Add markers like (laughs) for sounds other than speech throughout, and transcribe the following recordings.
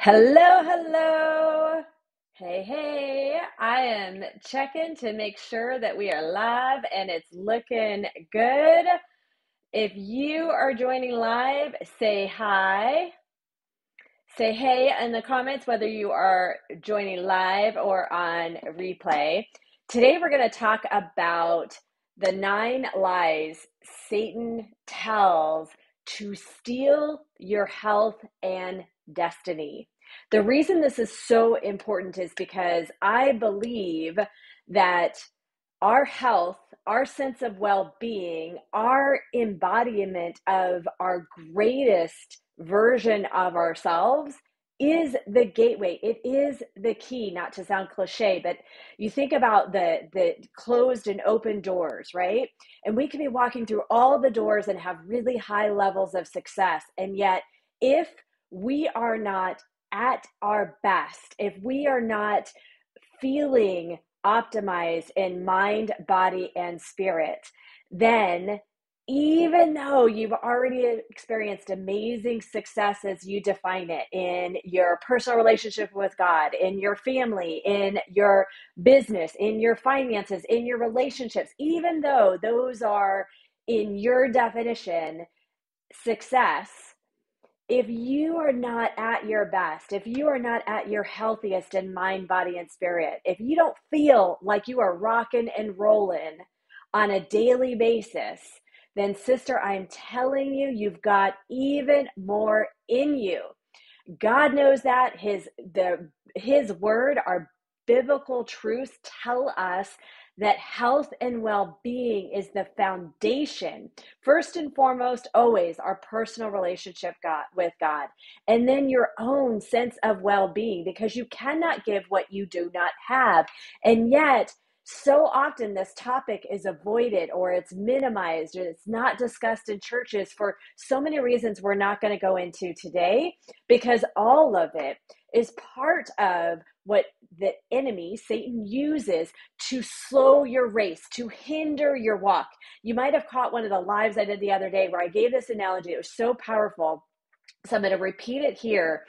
Hello, hello. Hey, hey. I am checking to make sure that we are live and it's looking good. If you are joining live, say hi. Say hey in the comments whether you are joining live or on replay. Today we're going to talk about the nine lies Satan tells to steal your health and destiny. The reason this is so important is because I believe that our health, our sense of well being, our embodiment of our greatest version of ourselves is the gateway. It is the key not to sound cliche but you think about the the closed and open doors right? And we can be walking through all the doors and have really high levels of success. And yet if we are not at our best. If we are not feeling optimized in mind body and spirit then even though you've already experienced amazing success as you define it in your personal relationship with God, in your family, in your business, in your finances, in your relationships, even though those are in your definition success, if you are not at your best, if you are not at your healthiest in mind, body, and spirit, if you don't feel like you are rocking and rolling on a daily basis, then sister, I'm telling you, you've got even more in you. God knows that his the his word our biblical truths tell us that health and well-being is the foundation first and foremost always our personal relationship God, with god and then your own sense of well-being because you cannot give what you do not have and yet so often this topic is avoided or it's minimized or it's not discussed in churches for so many reasons we're not going to go into today because all of it is part of what the enemy satan uses to slow your race to hinder your walk. You might have caught one of the lives i did the other day where i gave this analogy it was so powerful. So i'm going to repeat it here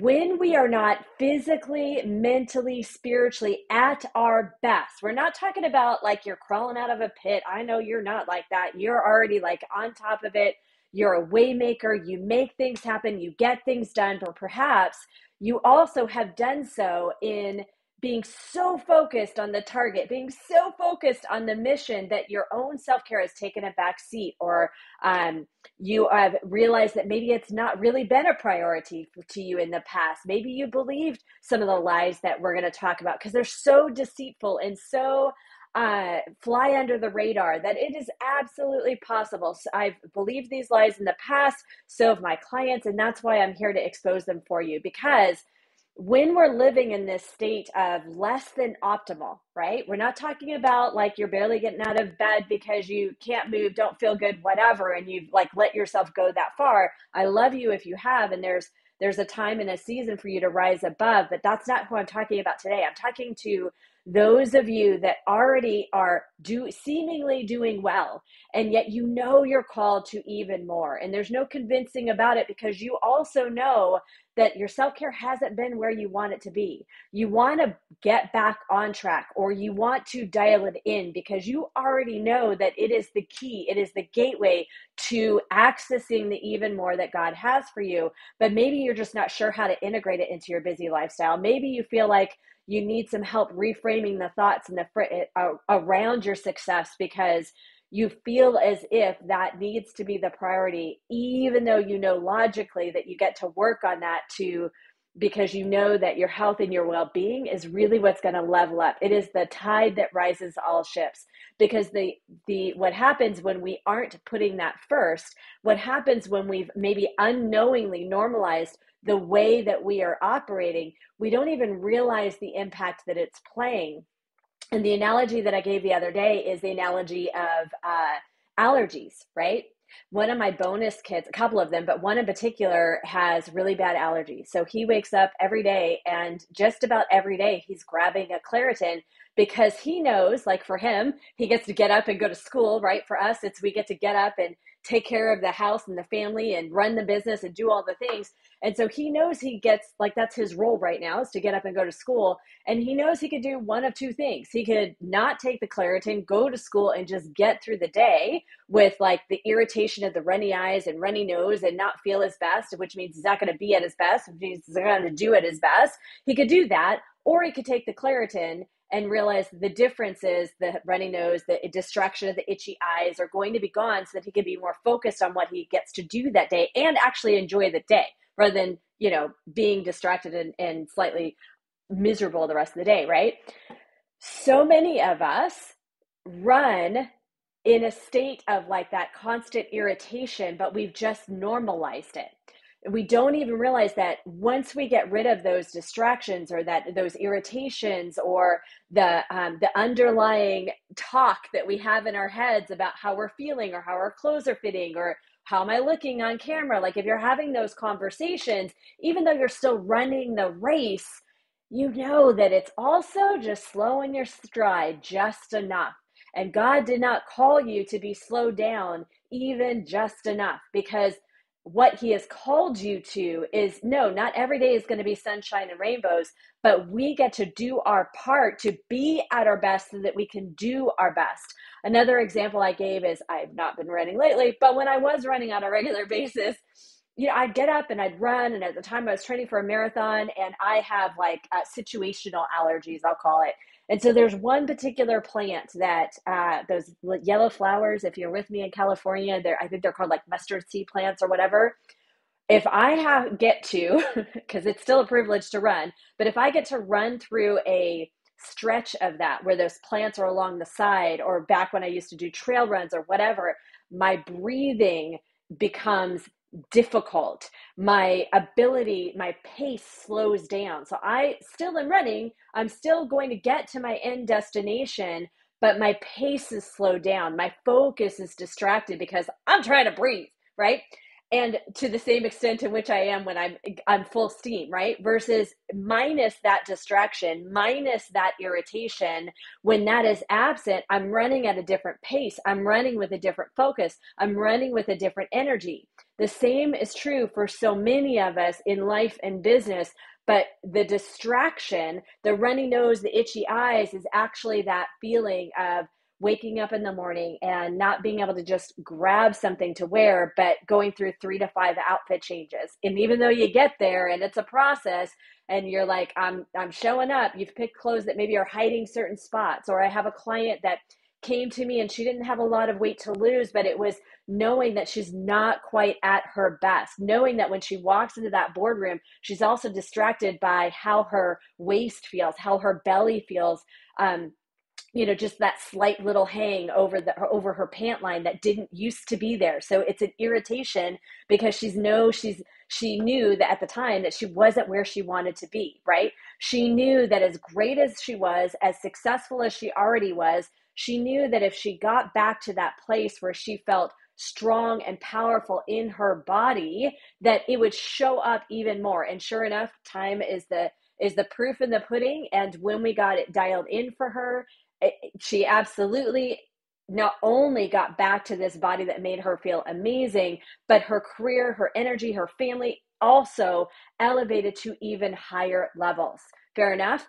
when we are not physically, mentally, spiritually at our best, we're not talking about like you're crawling out of a pit. I know you're not like that. You're already like on top of it. You're a waymaker. You make things happen. You get things done. But perhaps you also have done so in being so focused on the target, being so focused on the mission that your own self care has taken a back seat, or um, you have realized that maybe it's not really been a priority to you in the past. Maybe you believed some of the lies that we're going to talk about because they're so deceitful and so uh, fly under the radar that it is absolutely possible. So I've believed these lies in the past, so have my clients, and that's why I'm here to expose them for you because when we're living in this state of less than optimal, right? We're not talking about like you're barely getting out of bed because you can't move, don't feel good, whatever, and you've like let yourself go that far. I love you if you have, and there's there's a time and a season for you to rise above, but that's not who I'm talking about today. I'm talking to those of you that already are do seemingly doing well and yet you know you're called to even more. And there's no convincing about it because you also know that your self-care hasn't been where you want it to be. You want to get back on track or you want to dial it in because you already know that it is the key. It is the gateway to accessing the even more that god has for you. But maybe you're just not sure how to integrate it into your busy lifestyle. Maybe you feel like you need some help reframing the thoughts and the fr- uh, around your success because you feel as if that needs to be the priority even though you know logically that you get to work on that to because you know that your health and your well-being is really what's going to level up. It is the tide that rises all ships. Because the the what happens when we aren't putting that first what happens when we've maybe unknowingly normalized the way that we are operating, we don't even realize the impact that it's playing. And the analogy that I gave the other day is the analogy of uh, allergies, right? One of my bonus kids, a couple of them, but one in particular has really bad allergies. So he wakes up every day and just about every day he's grabbing a Claritin because he knows, like for him, he gets to get up and go to school, right? For us, it's we get to get up and take care of the house and the family and run the business and do all the things. And so he knows he gets like that's his role right now is to get up and go to school. And he knows he could do one of two things. He could not take the Claritin, go to school and just get through the day with like the irritation of the runny eyes and runny nose and not feel his best, which means he's not going to be at his best, which means he's not going to do at his best. He could do that. Or he could take the Claritin and realize the difference is the runny nose, the distraction of the itchy eyes are going to be gone so that he can be more focused on what he gets to do that day and actually enjoy the day rather than, you know, being distracted and, and slightly miserable the rest of the day, right? So many of us run in a state of like that constant irritation, but we've just normalized it we don't even realize that once we get rid of those distractions or that those irritations or the um, the underlying talk that we have in our heads about how we're feeling or how our clothes are fitting or how am I looking on camera? Like if you're having those conversations, even though you're still running the race, you know that it's also just slowing your stride just enough. And God did not call you to be slowed down even just enough because what he has called you to is no, not every day is going to be sunshine and rainbows, but we get to do our part to be at our best so that we can do our best. Another example I gave is I've not been running lately, but when I was running on a regular (laughs) basis, you know, I'd get up and I'd run. And at the time I was training for a marathon, and I have like uh, situational allergies, I'll call it. And so there's one particular plant that uh, those yellow flowers, if you're with me in California, they're, I think they're called like mustard seed plants or whatever. If I have get to, (laughs) because it's still a privilege to run, but if I get to run through a stretch of that where those plants are along the side, or back when I used to do trail runs or whatever, my breathing becomes difficult. My ability, my pace slows down. So I still am running. I'm still going to get to my end destination, but my pace is slowed down. My focus is distracted because I'm trying to breathe, right? And to the same extent in which I am when I'm I'm full steam, right? Versus minus that distraction, minus that irritation, when that is absent, I'm running at a different pace. I'm running with a different focus. I'm running with a different energy. The same is true for so many of us in life and business, but the distraction, the runny nose, the itchy eyes is actually that feeling of waking up in the morning and not being able to just grab something to wear, but going through three to five outfit changes. And even though you get there and it's a process and you're like, I'm I'm showing up, you've picked clothes that maybe are hiding certain spots, or I have a client that came to me and she didn't have a lot of weight to lose, but it was knowing that she's not quite at her best, knowing that when she walks into that boardroom, she's also distracted by how her waist feels, how her belly feels. Um, you know just that slight little hang over the over her pant line that didn't used to be there. So it's an irritation because she's no she's she knew that at the time that she wasn't where she wanted to be right? She knew that as great as she was as successful as she already was she knew that if she got back to that place where she felt strong and powerful in her body that it would show up even more. And sure enough time is the is the proof in the pudding. And when we got it dialed in for her she absolutely not only got back to this body that made her feel amazing, but her career, her energy, her family also elevated to even higher levels. Fair enough?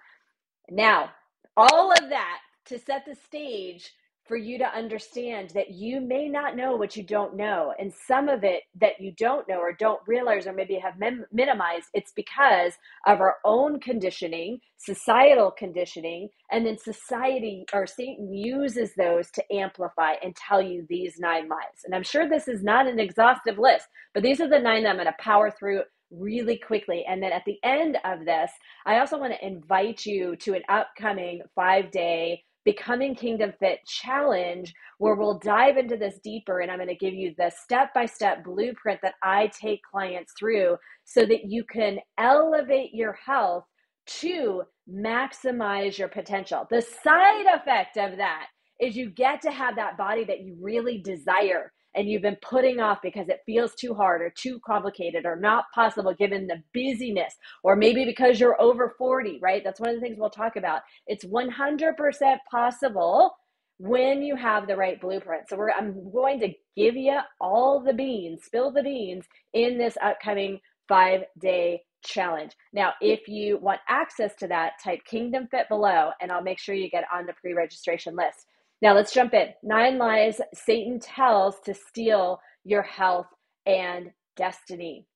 Now, all of that to set the stage for you to understand that you may not know what you don't know. And some of it that you don't know or don't realize or maybe have mem- minimized, it's because of our own conditioning, societal conditioning, and then society or Satan uses those to amplify and tell you these nine lies. And I'm sure this is not an exhaustive list, but these are the nine that I'm going to power through really quickly. And then at the end of this, I also want to invite you to an upcoming five day Becoming Kingdom Fit challenge where we'll dive into this deeper and I'm going to give you the step by step blueprint that I take clients through so that you can elevate your health to maximize your potential. The side effect of that is you get to have that body that you really desire and you've been putting off because it feels too hard or too complicated or not possible given the busyness, or maybe because you're over 40, right? That's one of the things we'll talk about. It's 100% possible when you have the right blueprint. So we're I'm going to give you all the beans, spill the beans in this upcoming 5-day challenge. Now, if you want access to that, type Kingdom Fit below and I'll make sure you get on the pre-registration list. Now, let's jump in. Nine lies Satan tells to steal your health and destiny.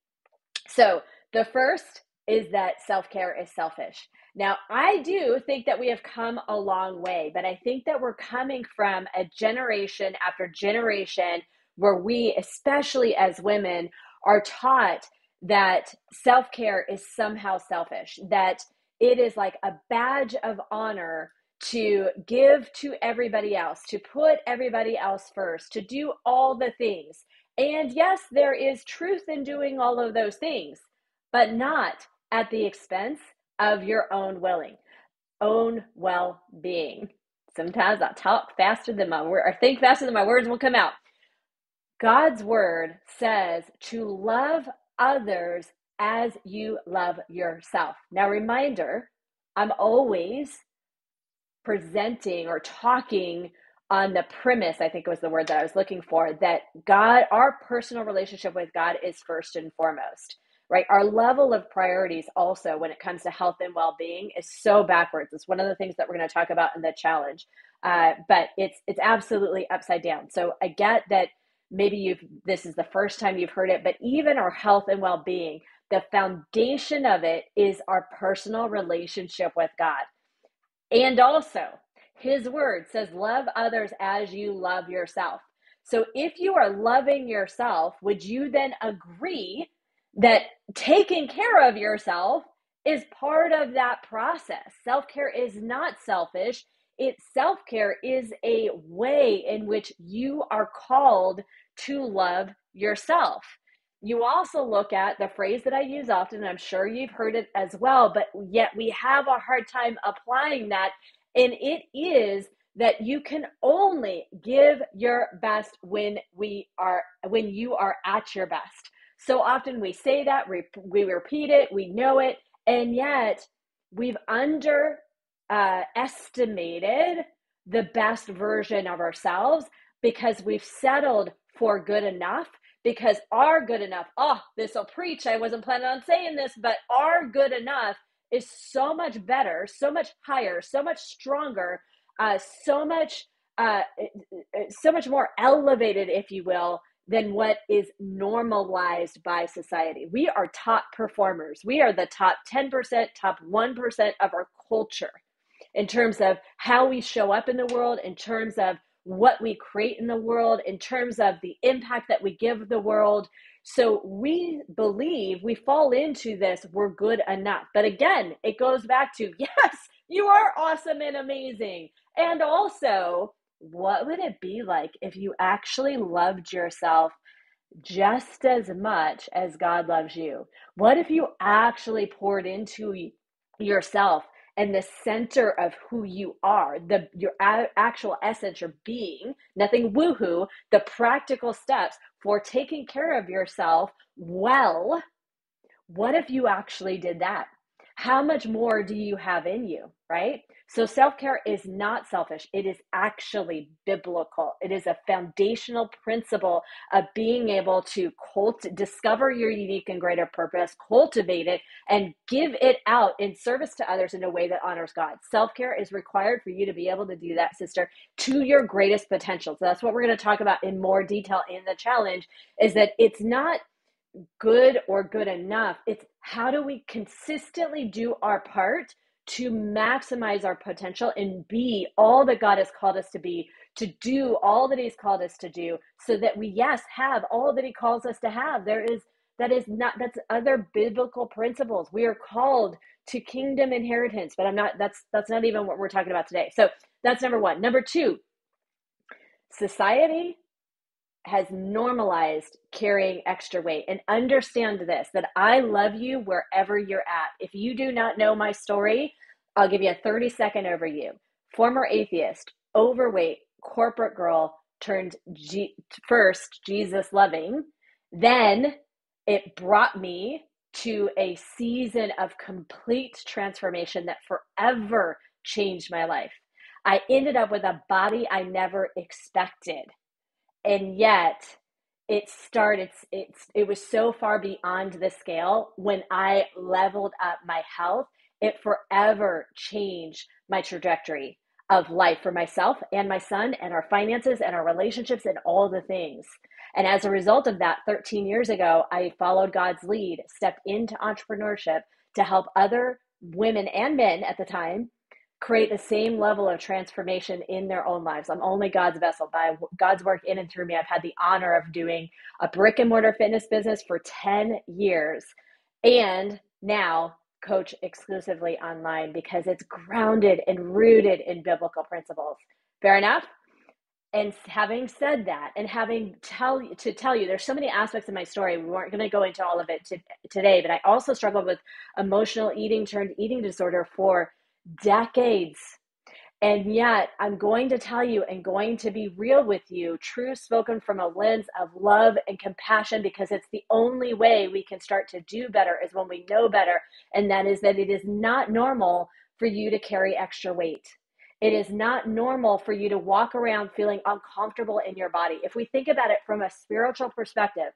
So, the first is that self care is selfish. Now, I do think that we have come a long way, but I think that we're coming from a generation after generation where we, especially as women, are taught that self care is somehow selfish, that it is like a badge of honor to give to everybody else, to put everybody else first, to do all the things. And yes, there is truth in doing all of those things, but not at the expense of your own willing, own well being. Sometimes I talk faster than my word, or think faster than my words will come out. God's word says to love others as you love yourself. Now, reminder, I'm always presenting or talking on the premise, I think was the word that I was looking for, that God, our personal relationship with God is first and foremost right? Our level of priorities also when it comes to health and well-being is so backwards. It's one of the things that we're going to talk about in the challenge. Uh, but it's it's absolutely upside down. So I get that maybe you've this is the first time you've heard it, but even our health and well-being, the foundation of it is our personal relationship with God. And also, his word says, Love others as you love yourself. So if you are loving yourself, would you then agree that taking care of yourself is part of that process. Self care is not selfish. It self care is a way in which you are called to love yourself. You also look at the phrase that I use often, I'm sure you've heard it as well, but yet we have a hard time applying that. And it is that you can only give your best when we are when you are at your best so often we say that, we, we repeat it, we know it, and yet we've underestimated uh, the best version of ourselves because we've settled for good enough because our good enough, oh, this will preach. I wasn't planning on saying this, but our good enough is so much better, so much higher, so much stronger, uh, so much, uh, so much more elevated, if you will, than what is normalized by society. We are top performers. We are the top 10%, top 1% of our culture in terms of how we show up in the world, in terms of what we create in the world, in terms of the impact that we give the world. So we believe we fall into this, we're good enough. But again, it goes back to (laughs) yes, you are awesome and amazing. And also, what would it be like if you actually loved yourself just as much as God loves you? What if you actually poured into yourself and the center of who you are, the your actual essence, your being, nothing woohoo, the practical steps for taking care of yourself well? What if you actually did that? How much more do you have in you, right? So self care is not selfish. It is actually biblical. It is a foundational principle of being able to cult- discover your unique and greater purpose, cultivate it, and give it out in service to others in a way that honors God. Self care is required for you to be able to do that, sister, to your greatest potential. So that's what we're going to talk about in more detail in the challenge. Is that it's not good or good enough. It's how do we consistently do our part to maximize our potential and be all that God has called us to be, to do all that He's called us to do, so that we, yes, have all that He calls us to have. There is that is not that's other biblical principles. We are called to kingdom inheritance, but I'm not that's that's not even what we're talking about today. So that's number one. Number two, society has normalized carrying extra weight and understand this that I love you wherever you're at. If you do not know my story, I'll give you a 30 second overview. Former atheist, overweight, corporate girl turned G- first Jesus loving, then it brought me to a season of complete transformation that forever changed my life. I ended up with a body I never expected. And yet, it started it's it was so far beyond the scale when I leveled up my health, it forever changed my trajectory of life for myself and my son and our finances and our relationships and all the things. And as a result of that, 13 years ago, I followed God's lead, stepped into entrepreneurship to help other women and men at the time create the same level of transformation in their own lives. I'm only God's vessel. By God's work in and through me, I've had the honor of doing a brick and mortar fitness business for 10 years and now coach exclusively online because it's grounded and rooted in biblical principles. Fair enough? And having said that, and having tell to tell you, there's so many aspects of my story. We weren't going to go into all of it to, today, but I also struggled with emotional eating turned eating disorder for decades. And yet, I'm going to tell you and going to be real with you, true spoken from a lens of love and compassion, because it's the only way we can start to do better is when we know better. And that is that it is not normal for you to carry extra weight. It is not normal for you to walk around feeling uncomfortable in your body. If we think about it from a spiritual perspective,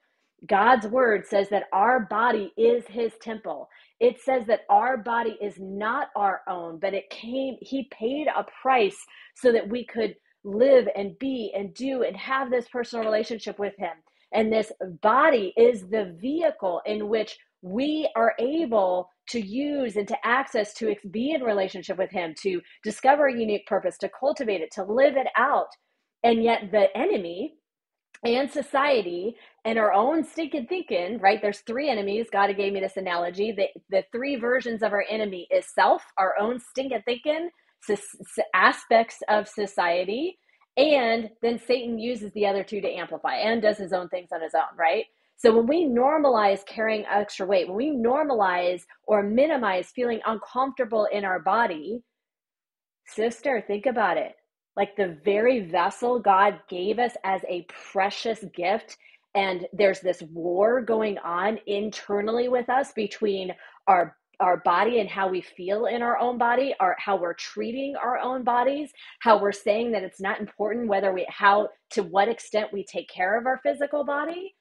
God's word says that our body is his temple. It says that our body is not our own, but it came, he paid a price so that we could live and be and do and have this personal relationship with him. And this body is the vehicle in which we are able to use and to access to be in relationship with him, to discover a unique purpose, to cultivate it, to live it out. And yet the enemy, and society and our own stinking thinking, right? There's three enemies. God gave me this analogy. The, the three versions of our enemy is self, our own stinking thinking, aspects of society, and then Satan uses the other two to amplify and does his own things on his own, right? So when we normalize carrying extra weight, when we normalize or minimize feeling uncomfortable in our body, sister, think about it like the very vessel God gave us as a precious gift. And there's this war going on internally with us between our our body and how we feel in our own body, our how we're treating our own bodies, how we're saying that it's not important whether we how to what extent we take care of our physical body.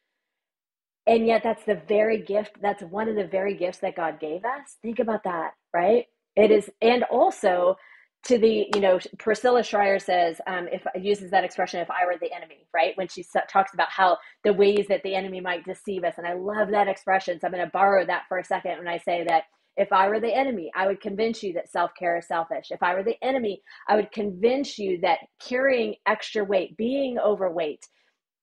And yet that's the very gift, that's one of the very gifts that God gave us. Think about that, right? It is, and also to the you know priscilla shirer says um, if uses that expression if i were the enemy right? When she talks about how the ways that the enemy might deceive us and i love that expression so i'm going to borrow that for a second when i say that if i were the enemy i would convince you that self-care is selfish. If i were the enemy i would convince you that carrying extra weight being overweight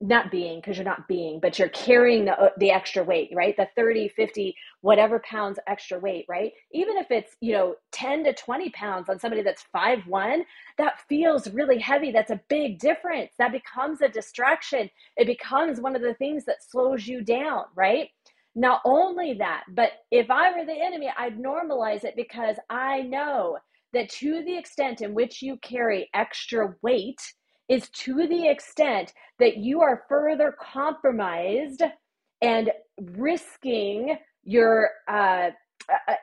not being because you're not being but you're carrying the uh, the extra weight right? The 30 50 whatever pounds extra weight right? Even if it's you know 10 to 20 pounds on somebody that's five one that feels really heavy. That's a big difference. That becomes a distraction. It becomes one of the things that slows you down right? Not only that but if i were the enemy i'd normalize it because i know that to the extent in which you carry extra weight is to the extent that you are further compromised and risking your uh,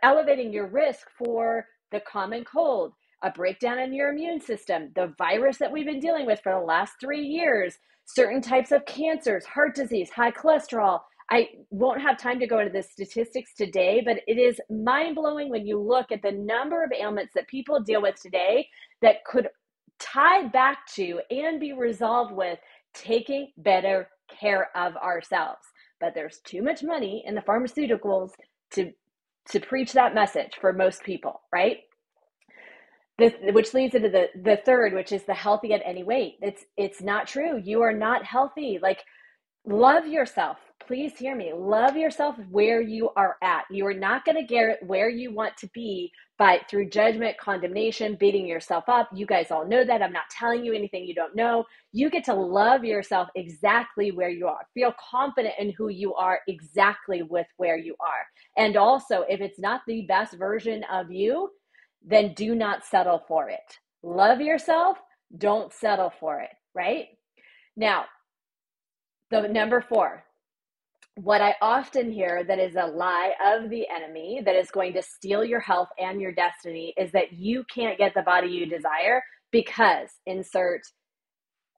elevating your risk for the common cold, a breakdown in your immune system, the virus that we've been dealing with for the last three years, certain types of cancers, heart disease, high cholesterol. I won't have time to go into the statistics today, but it is mind blowing when you look at the number of ailments that people deal with today that could tie back to and be resolved with taking better care of ourselves. But there's too much money in the pharmaceuticals to to preach that message for most people, right? This, which leads into the the third, which is the healthy at any weight. It's it's not true. You are not healthy. Like love yourself please hear me. Love yourself where you are at. You are not going to get where you want to be by through judgment, condemnation, beating yourself up. You guys all know that. I'm not telling you anything you don't know. You get to love yourself exactly where you are. Feel confident in who you are exactly with where you are. And also, if it's not the best version of you, then do not settle for it. Love yourself, don't settle for it, right? Now, the number 4, what I often hear that is a lie of the enemy that is going to steal your health and your destiny is that you can't get the body you desire because insert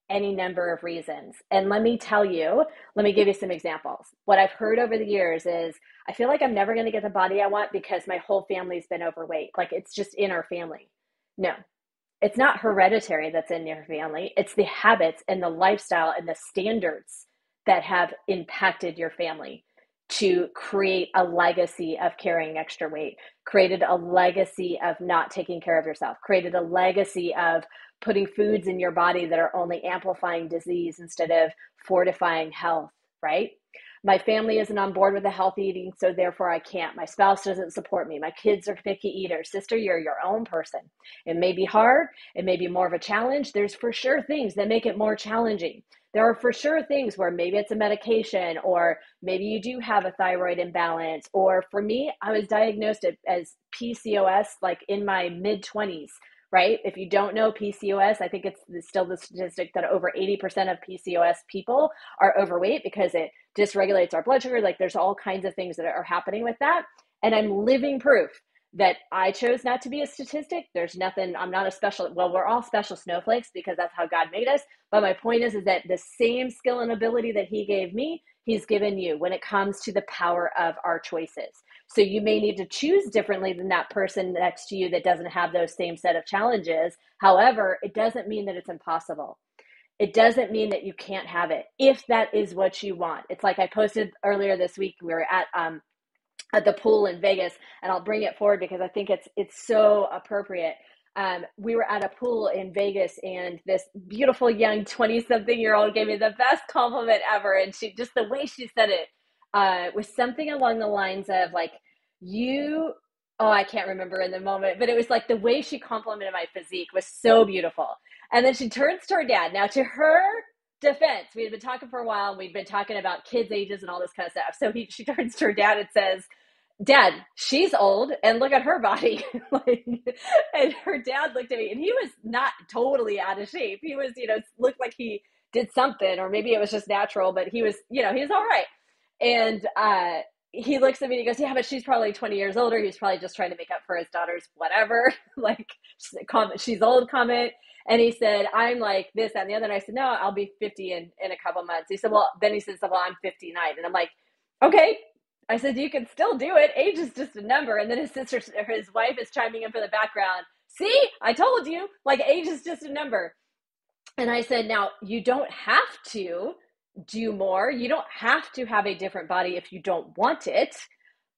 any number of reasons. And let me tell you, let me give you some examples. What I've heard over the years is I feel like I'm never going to get the body I want because my whole family's been overweight. Like it's just in our family. No, it's not hereditary that's in your family. It's the habits and the lifestyle and the standards that have impacted your family to create a legacy of carrying extra weight, created a legacy of not taking care of yourself, created a legacy of putting foods in your body that are only amplifying disease instead of fortifying health, right? My family isn't on board with the healthy eating, so therefore I can't. My spouse doesn't support me. My kids are picky eaters. Sister, you're your own person. It may be hard, it may be more of a challenge. There's for sure things that make it more challenging. There are for sure things where maybe it's a medication, or maybe you do have a thyroid imbalance. Or for me, I was diagnosed as PCOS like in my mid 20s right? If you don't know PCOS, I think it's still the statistic that over 80% of PCOS people are overweight because it dysregulates our blood sugar. Like there's all kinds of things that are happening with that. And I'm living proof that I chose not to be a statistic. There's nothing, I'm not a special, well, we're all special snowflakes because that's how God made us. But my point is, is that the same skill and ability that He gave me, He's given you when it comes to the power of our choices. So you may need to choose differently than that person next to you that doesn't have those same set of challenges. However, it doesn't mean that it's impossible. It doesn't mean that you can't have it if that is what you want. It's like I posted earlier this week. We were at um, at the pool in Vegas, and I'll bring it forward because I think it's it's so appropriate. Um, we were at a pool in Vegas, and this beautiful young twenty something year old gave me the best compliment ever, and she just the way she said it uh, was something along the lines of like you oh i can't remember in the moment but it was like the way she complimented my physique was so beautiful. And then she turns to her dad. Now to her defense we had been talking for a while and we'd been talking about kids ages and all this kind of stuff. So he, she (laughs) turns to her dad and says dad she's old and look at her body (laughs) like and her dad looked at me and he was not totally out of shape he was you know looked like he did something or maybe it was just natural but he was you know he was all right and uh, he looks at me and he goes, Yeah, but she's probably 20 years older. He's probably just trying to make up for his daughter's whatever, (laughs) like comment, she's old comment. And he said, I'm like this, that, and the other. And I said, No, I'll be 50 in, in a couple months. He said, Well, then he says, Well, I'm 59. And I'm like, Okay. I said, You can still do it. Age is just a number. And then his sister, his wife is chiming in for the background. See, I told you, like age is just a number. And I said, Now, you don't have to do more. You don't have to have a different body if you don't want it.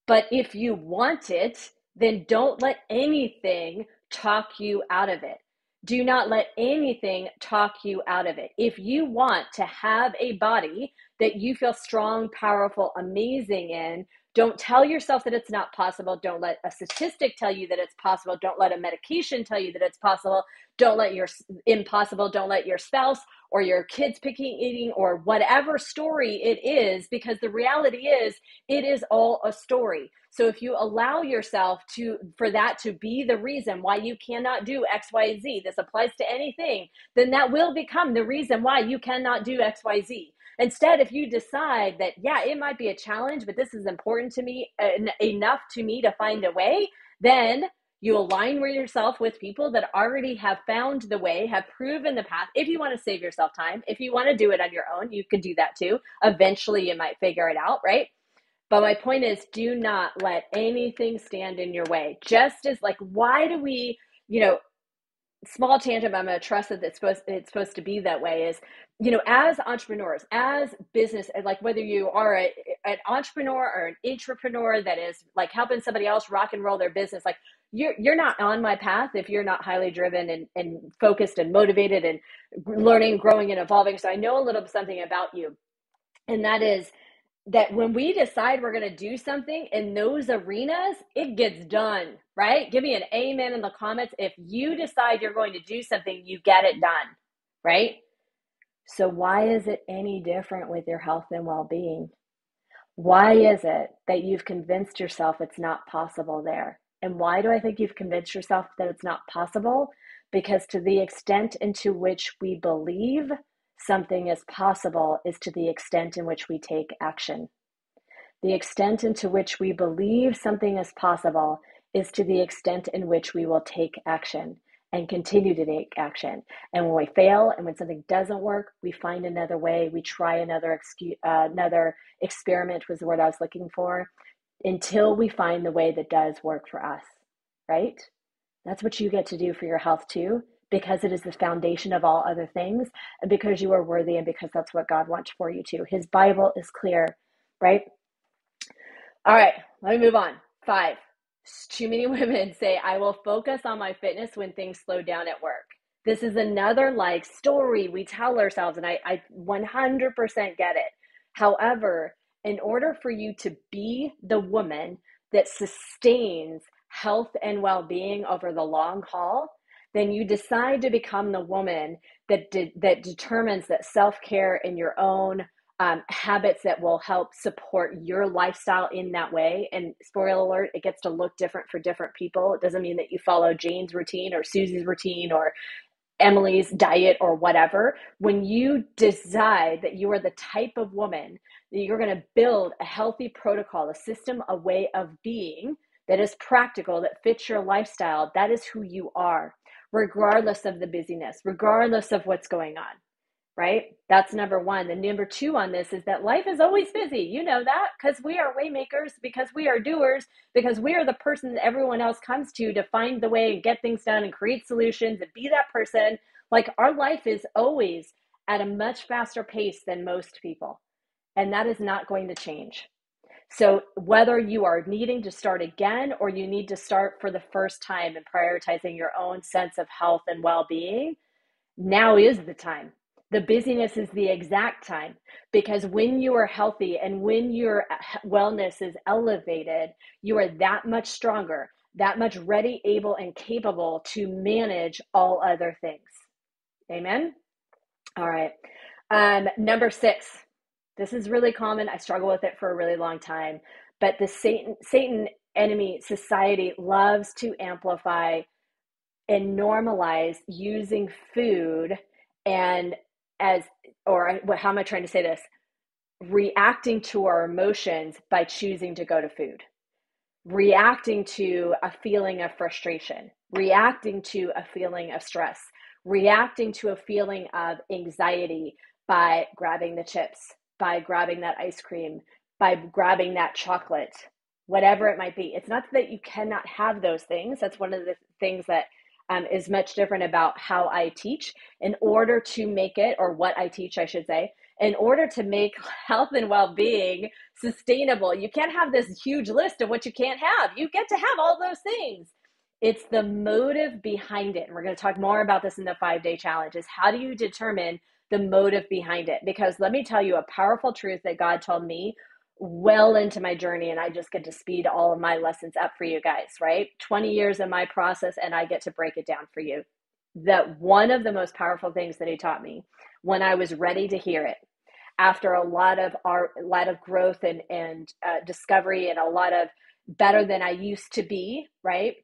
But if you want it, then don't let anything talk you out of it. Do not let anything talk you out of it. If you want to have a body that you feel strong, powerful, amazing in, don't tell yourself that it's not possible. Don't let a statistic tell you that it's possible. Don't let a medication tell you that it's possible. Don't let your impossible, don't let your spouse or your kids picking eating or whatever story it is, because the reality is it is all a story. So if you allow yourself to for that to be the reason why you cannot do XYZ, this applies to anything, then that will become the reason why you cannot do XYZ. Instead, if you decide that, yeah, it might be a challenge, but this is important to me uh, enough to me to find a way, then you align yourself with people that already have found the way, have proven the path. If you want to save yourself time, if you want to do it on your own, you can do that too. Eventually, you might figure it out, right? But my point is, do not let anything stand in your way. Just as, like, why do we, you know, small tangent, I'm going to trust that it's supposed, it's supposed to be that way is you know, as entrepreneurs, as business, like whether you are a, an entrepreneur or an entrepreneur that is like helping somebody else rock and roll their business, like you're you're not on my path if you're not highly driven and, and focused and motivated and learning, growing, and evolving. So I know a little something about you, and that is that when we decide we're going to do something in those arenas, it gets done, right? Give me an amen in the comments. If you decide you're going to do something, you get it done, right? So, why is it any different with your health and well being? Why is it that you've convinced yourself it's not possible there? And why do I think you've convinced yourself that it's not possible? Because to the extent into which we believe something is possible is to the extent in which we take action. The extent into which we believe something is possible is to the extent in which we will take action. and continue to take action. And when we fail and when something doesn't work, we find another way. We try another excuse, uh, another experiment was the word I was looking for until we find the way that does work for us, right? That's what you get to do for your health too, because it is the foundation of all other things, and because you are worthy, and because that's what God wants for you too. His Bible is clear, right? All right, let me move on. Five. Too many (laughs) women say, I will focus on my fitness when things slow down at work. This is another like story we tell ourselves, and I, I 100% get it. However, in order for you to be the woman that sustains health and well being over the long haul, then you decide to become the woman that, de- that determines that self care in your own um, habits that will help support your lifestyle in that way. And spoiler alert, it gets to look different for different people. It doesn't mean that you follow Jane's routine or Susie's routine or Emily's diet or whatever. When you decide that you are the type of woman that you're going to build a healthy protocol, a system, a way of being that is practical, that fits your lifestyle, that is who you are, regardless of the busyness, regardless of what's going on right? That's number one. The number two on this is that life is always busy. You know that because we are waymakers, because we are doers, because we are the person that everyone else comes to to find the way and get things done and create solutions and be that person. Like our life is always at a much faster pace than most people. And that is not going to change. So, whether you are needing to start again or you need to start for the first time in prioritizing your own sense of health and well being, now is the time the busyness is the exact time because when you are healthy and when your wellness is elevated, you are that much stronger, that much ready, able, and capable to manage all other things. Amen. All right. Um, number six. This is really common. I struggle with it for a really long time. But the Satan, Satan enemy society loves to amplify and normalize using food and as or how am i trying to say this? Reacting to our emotions by choosing to go to food. Reacting to a feeling of frustration. Reacting to a feeling of stress. Reacting to a feeling of anxiety by grabbing the chips by grabbing that ice cream by grabbing that chocolate whatever it might be it's not that you cannot have those things that's one of the things that um, is much different about how I teach in order to make it, or what I teach, I should say, in order to make (laughs) health and well being sustainable. You can't have this huge list of what you can't have. You get to have all those things. It's the motive behind it. And we're going to talk more about this in the five day challenge is how do you determine the motive behind it? Because let me tell you a powerful truth that God told me well into my journey and I just get to speed all of my lessons up for you guys, right? 20 years in my process and I get to break it down for you. That one of the most powerful things that he taught me when I was ready to hear it after a lot of art, a lot of growth and, and uh, discovery and a lot of better than I used to be, right?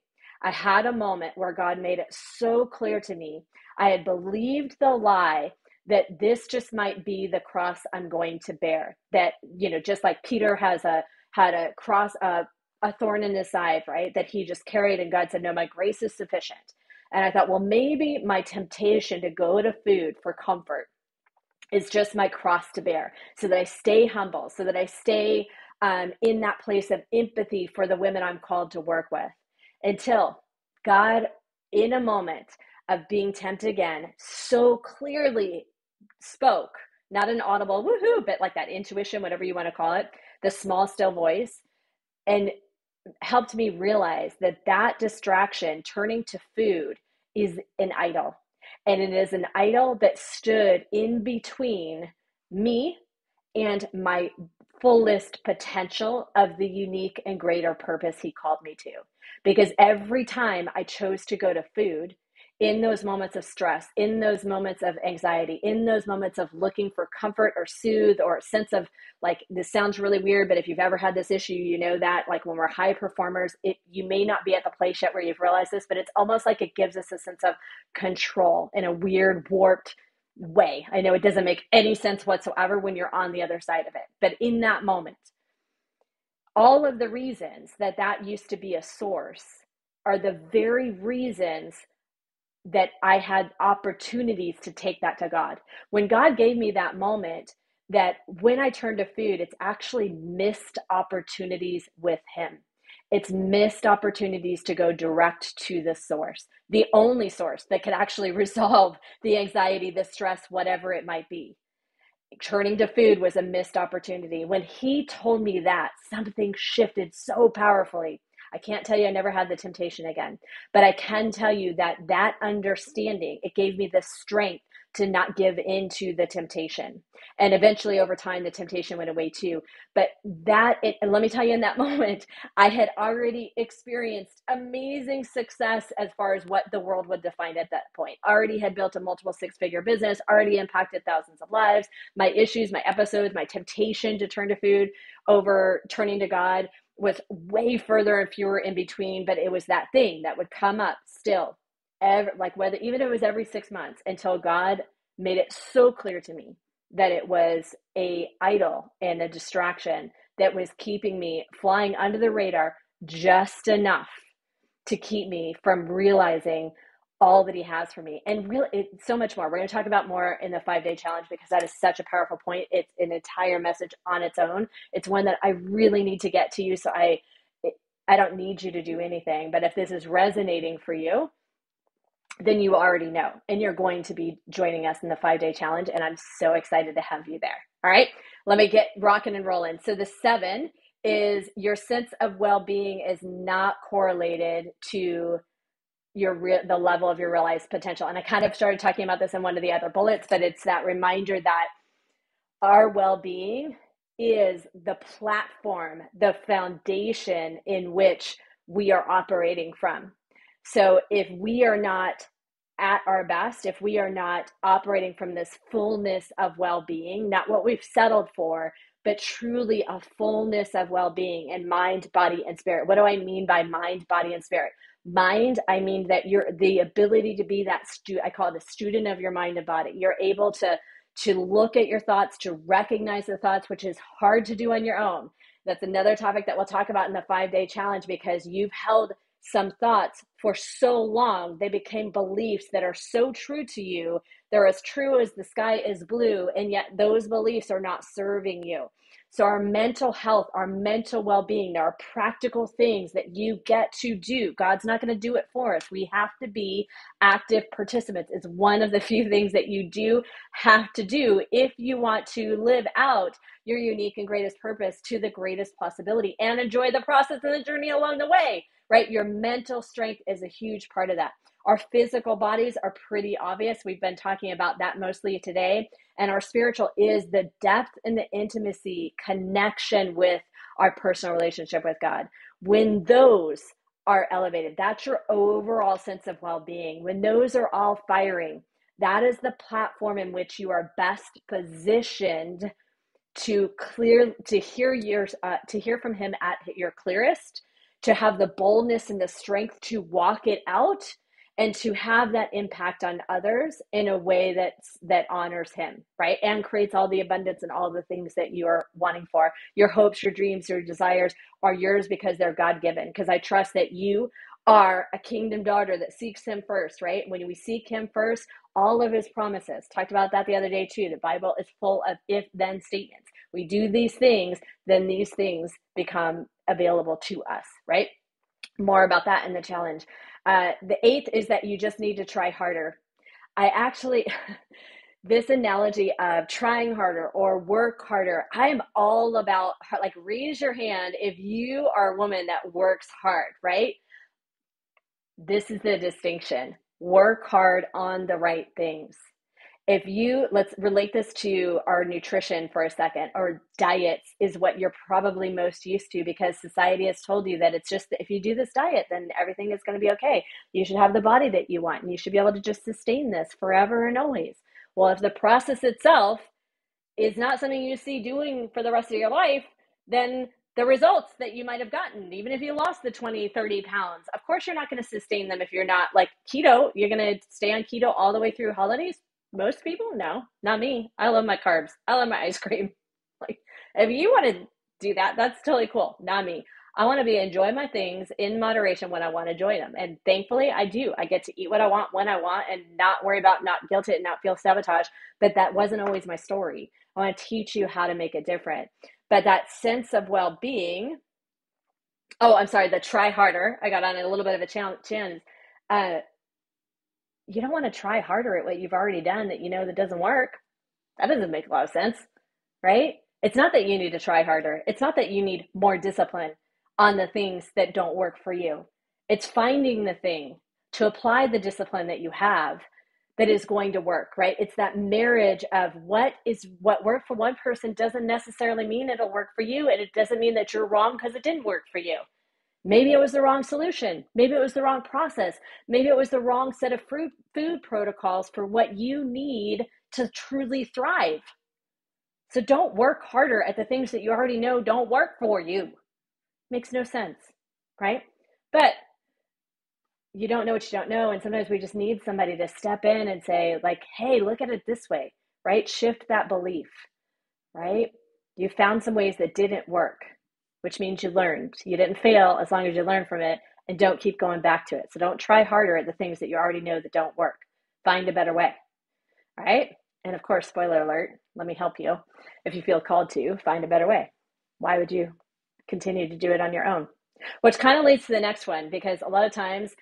I had a moment where God made it so clear to me. I had believed the lie that this just might be the cross I'm going to bear. That, you know, just like Peter has a had a cross a, a thorn in his side, right? That he just carried and God said, No, my grace is sufficient. And I thought, well, maybe my temptation to go to food for comfort is just my cross to bear so that I stay humble, so that I stay um, in that place of empathy for the women I'm called to work with until God, in a moment of being tempted again, so clearly spoke, not an audible woohoo, but like that intuition, whatever you want to call it, the small, still voice, and helped me realize that that distraction, turning to food, is an idol. And it is an idol that stood in between me and my fullest potential of the unique and greater purpose he called me to. Because every time I chose to go to food, in those moments of stress, in those moments of anxiety, in those moments of looking for comfort or soothe or a sense of like this sounds really weird, but if you've ever had this issue, you know that like when we're high performers, it you may not be at the place yet where you've realized this, but it's almost like it gives us a sense of control in a weird, warped way. I know it doesn't make any sense whatsoever when you're on the other side of it, but in that moment, all of the reasons that that used to be a source are the very reasons that I had opportunities to take that to God. When God gave me that moment, that when I turn to food, it's actually missed opportunities with Him. It's missed opportunities to go direct to the source, the only source that could actually (laughs) resolve the anxiety, the stress, whatever it might be. Turning to food was a missed opportunity. When he told me that, something shifted so powerfully. I can't tell you I never had the temptation again, but I can tell you that that understanding, it gave me the strength to not give into the temptation. And eventually over time the temptation went away too. But that it, and let me tell you in that (laughs) moment, I had already experienced amazing success as far as what the world would define at that point. Already had built a multiple six-figure business, already impacted thousands of lives. My issues, my episodes, my temptation to turn to food over turning to God was way further and fewer in between, but it was that thing that would come up still every, like whether even it was every six months until God made it so clear to me that it was a idol and a distraction that was keeping me flying under the radar just enough to keep me from realizing all that he has for me and really it's so much more we're going to talk about more in the five day challenge because that is such a powerful point it's an entire message on its own it's one that i really need to get to you so i i don't need you to do anything but if this is resonating for you then you already know. And you're going to be joining us in the five day challenge. And I'm so excited to have you there. All right, let me get rocking and rolling. So, the seven is your sense of well being is not correlated to your real the level of your realized potential and i kind of started talking about this in one of the other bullets but it's that reminder that our well-being is the platform the foundation in which we are operating from so if we are not at our best, if we are not operating from this fullness of well being, not what we've settled for, but truly a fullness of well being and mind, body, and spirit. What do I mean by mind, body, and spirit? Mind, I mean that you're the ability to be that stu- I call it a student of your mind and body. You're able to to look at your thoughts, to recognize the thoughts, which is hard to do on your own. That's another topic that we'll talk about in the five day challenge because you've held some thoughts for so long, they became beliefs that are so true to you. They're as true as the sky is blue, and yet those beliefs are not serving you. So, our mental health, our mental well being, there are practical things that you get to do. God's not going to do it for us. We have to be active participants. It's one of the (laughs) few things that you do have to do if you want to live out your unique and greatest purpose to the greatest possibility and enjoy the process and the journey along the way right? Your mental strength is a huge part of that. Our physical bodies are pretty obvious. We've been talking about that mostly today. And our spiritual is the depth and the intimacy connection with our personal relationship with God. When those are elevated, that's your overall sense of well being. When those are all firing, that is the platform in which you are best positioned to clear to hear your uh, to hear from him at your clearest to have the boldness and the strength to walk it out and to have that impact on others in a way that's that honors him right? And creates all the abundance and all the things that you are wanting for. Your hopes your dreams your desires are yours because they're god-given. Because i trust that you are a kingdom daughter that seeks him first right? When we seek him first all of his promises talked about that the other day too the bible is full of if then statements. We do these things then these things become available to us, right? More about that in the challenge. Uh, the eighth is that you just need to try harder. I actually, (laughs) this analogy of trying harder or work harder, I am all about like raise your hand if you are a woman that works hard, right? This is the distinction. Work hard on the right things if you let's relate this to our nutrition for a second or diets is what you're probably most used to because society has told you that it's just if you do this diet then everything is going to be okay. You should have the body that you want and you should be able to just sustain this forever and always. Well if the process itself is not something you see doing for the rest of your life then the results that you might have gotten even if you lost the 20 30 pounds of course you're not going to sustain them if you're not like keto. You're going to stay on keto all the way through holidays most people, no, not me. I love my carbs. I love my ice cream. (laughs) Like, if you want to do that, that's totally cool. Not me. I want to be enjoy my things in moderation when I want to enjoy them. And thankfully, I do. I get to eat what I want when I want and not worry about not guilt it and not feel sabotage. But that wasn't always my story. I want to teach you how to make it different. But that sense of well being, oh, I'm sorry, the try harder. I got on a little bit of a challenge. Uh, you don't want to try harder at what you've already done that you know that doesn't work. That doesn't make a lot of sense, right? It's not that you need to try harder. It's not that you need more discipline on the things that don't work for you. It's finding the thing to apply the discipline that you have that is going to work, right? It's that marriage of what is what worked for one person doesn't necessarily mean it'll work for you. And it doesn't mean that you're wrong because it didn't work for you. Maybe it was the wrong solution. Maybe it was the wrong process. Maybe it was the wrong set of food, food protocols for what you need to truly thrive. So don't work harder at the things that you already know don't work for you. Makes no sense, right? But you don't know what you don't know. And sometimes we just need somebody to step in and say, like, hey, look at it this way, right? Shift that belief, right? You found some ways that didn't work, which means you learned. You didn't fail as long as you learn from it and don't keep going back to it. So don't try harder at the things that you already know that don't work. Find a better way, all right? And of course, spoiler alert, let me help you. If you feel called to, find a better way. Why would you continue to do it on your own? Which kind of leads to the next one because a lot of times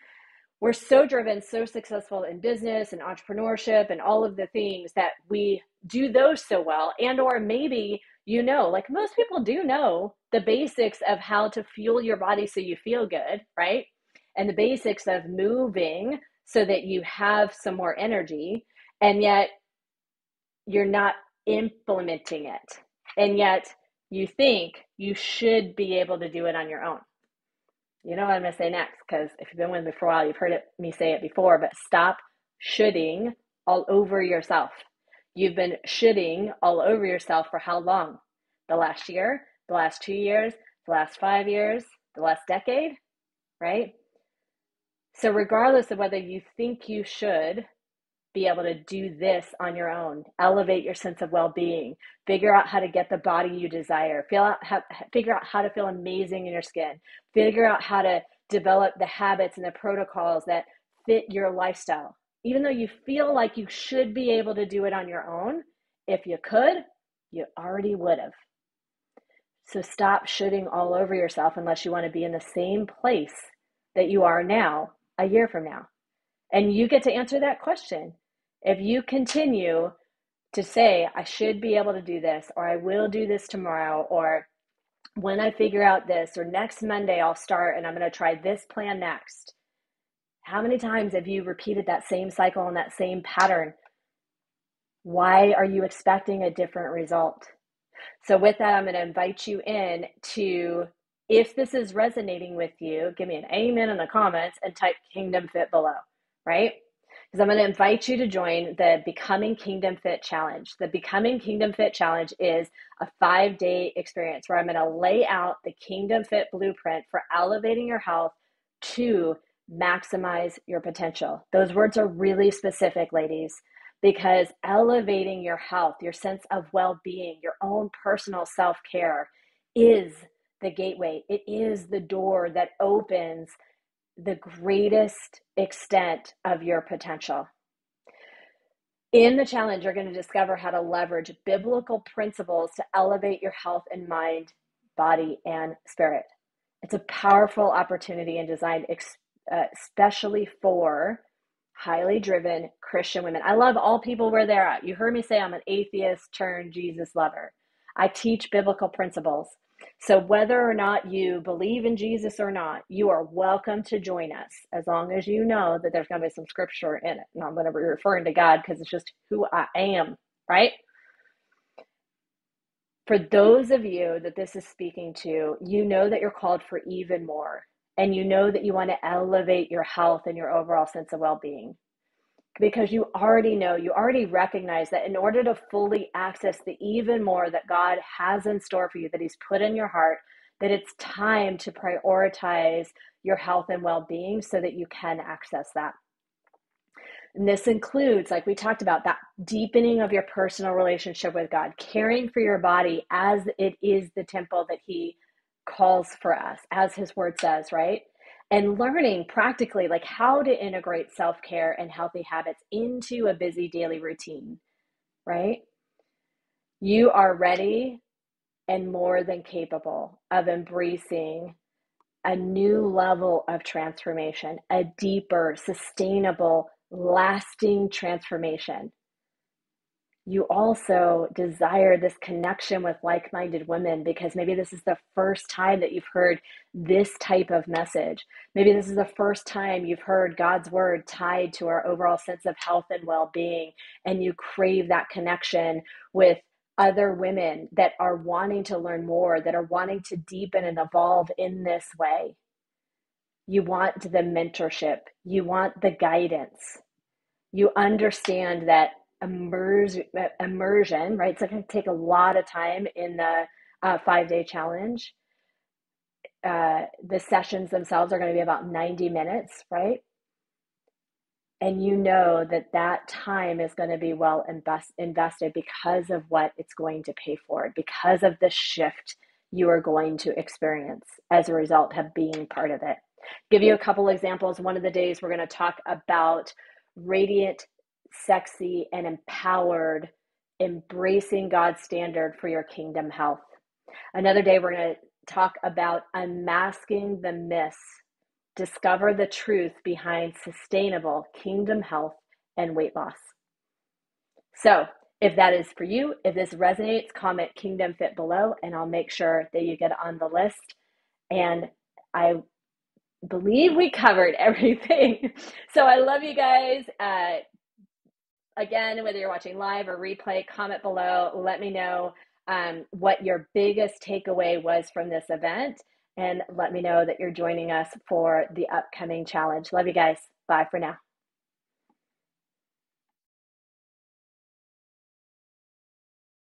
we're so driven, so successful in business and entrepreneurship and all of the things that we do those so well. And or maybe you know, like most people do know the basics of how to fuel your body so you feel good, right? And the basics of moving so that you have some more energy. And yet you're not implementing it. And yet you think you should be able to do it on your own. You know what I'm going to say next because if you've been with me for a while, you've heard it, me say it before, but stop shoulding all over yourself. You've been shitting all over yourself for how long? The last year, the last two years, the last five years, the last decade, right? So, regardless of whether you think you should, be able to do this on your own. Elevate your sense of well being. Figure out how to get the body you desire. Feel out, figure out how to feel amazing in your skin. Figure out how to develop the habits and the protocols that fit your lifestyle. Even though you feel like you should be able to do it on your own, if you could, you already would have. So stop shooting all over yourself unless you want to be in the same place that you are now a year from now. And you get to answer that question. If you continue to say, I should be able to do this, or I will do this tomorrow, or when I figure out this, or next Monday I'll start and I'm going to try this plan next. How many times have you repeated that same cycle and that same pattern? Why are you expecting a different result? So, with that, I'm going to invite you in to, if this is resonating with you, give me an amen in the comments and type Kingdom Fit below, right? because I'm going to invite you to join the Becoming Kingdom Fit Challenge. The Becoming Kingdom Fit Challenge is a five day experience where I'm going to lay out the Kingdom Fit blueprint for elevating your health to maximize your potential. Those words are really specific, ladies, because elevating your health, your sense of well being, your own personal self care is the gateway. It is the door that opens the greatest extent of your potential. In the challenge, you're going to discover how to leverage biblical principles to elevate your health and mind, body, and spirit. It's a powerful opportunity and designed uh, especially for highly driven Christian women. I love all people where they're at. You heard me say I'm an atheist turned Jesus lover. I teach biblical principles. So, whether or not you believe in Jesus or not, you are welcome to join us as long as you know that there's going to be some scripture in it. And I'm going to be referring to God because it's just who I am, right? For those of you that this is speaking to, you know that you're called for even more. And you know that you want to elevate your health and your overall sense of well being because you already know, you already recognize that in order to fully access the even more that God has in store for you, that He's put in your heart, that it's time to prioritize your health and well being so that you can access that. And this includes, like we talked about, that deepening of your personal relationship with God, caring for your body as it is the temple that He calls for us, as his word says, right? And learning practically like how to integrate self care and healthy habits into a busy daily routine, right? You are ready and more than capable of embracing a new level of transformation, a deeper, sustainable, lasting transformation. You also desire this connection with like minded women because maybe this is the first time that you've heard this type of message. Maybe this is the first time you've heard God's word tied to our overall sense of health and well being, and you crave that connection with other women that are wanting to learn more, that are wanting to deepen and evolve in this way. You want the mentorship, you want the guidance. You understand that immersion, immersion right? So it's going to take a lot of time in the uh, five day challenge. Uh, the sessions themselves are going to be about 90 minutes, right? and you know that that time is going to be well invest, invested because of what it's going to pay for because of the shift you are going to experience as a result of being part of it give you a couple examples one of the days we're going to talk about radiant sexy and empowered embracing god's standard for your kingdom health another day we're going to talk about unmasking the myths Discover the truth behind sustainable kingdom health and weight loss. So, if that is for you, if this resonates, comment Kingdom Fit below, and I'll make sure that you get on the list. And I believe we covered (laughs) everything. so, I love you guys. Uh, again, whether you're watching live or replay, comment below. Let me know um, what your biggest takeaway was from this event and let me know that you're joining us for the upcoming challenge. Love you guys. Bye for now.